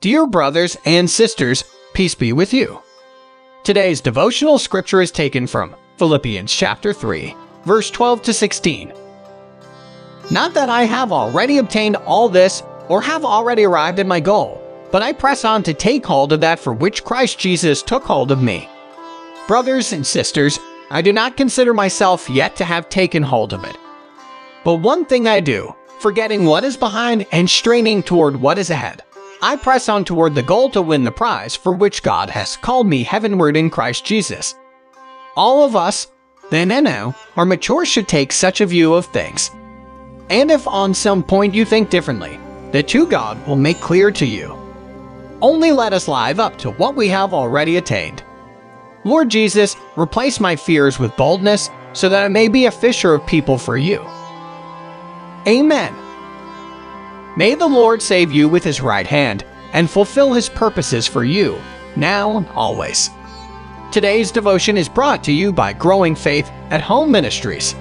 Dear brothers and sisters, peace be with you. Today's devotional scripture is taken from Philippians chapter 3, verse 12 to 16. Not that I have already obtained all this or have already arrived at my goal, but I press on to take hold of that for which Christ Jesus took hold of me. Brothers and sisters, I do not consider myself yet to have taken hold of it. But one thing I do, forgetting what is behind and straining toward what is ahead. I press on toward the goal to win the prize for which God has called me heavenward in Christ Jesus. All of us, then and now, are mature should take such a view of things. And if on some point you think differently, the true God will make clear to you. Only let us live up to what we have already attained. Lord Jesus, replace my fears with boldness so that I may be a fisher of people for you. Amen. May the Lord save you with his right hand and fulfill his purposes for you, now and always. Today's devotion is brought to you by Growing Faith at Home Ministries.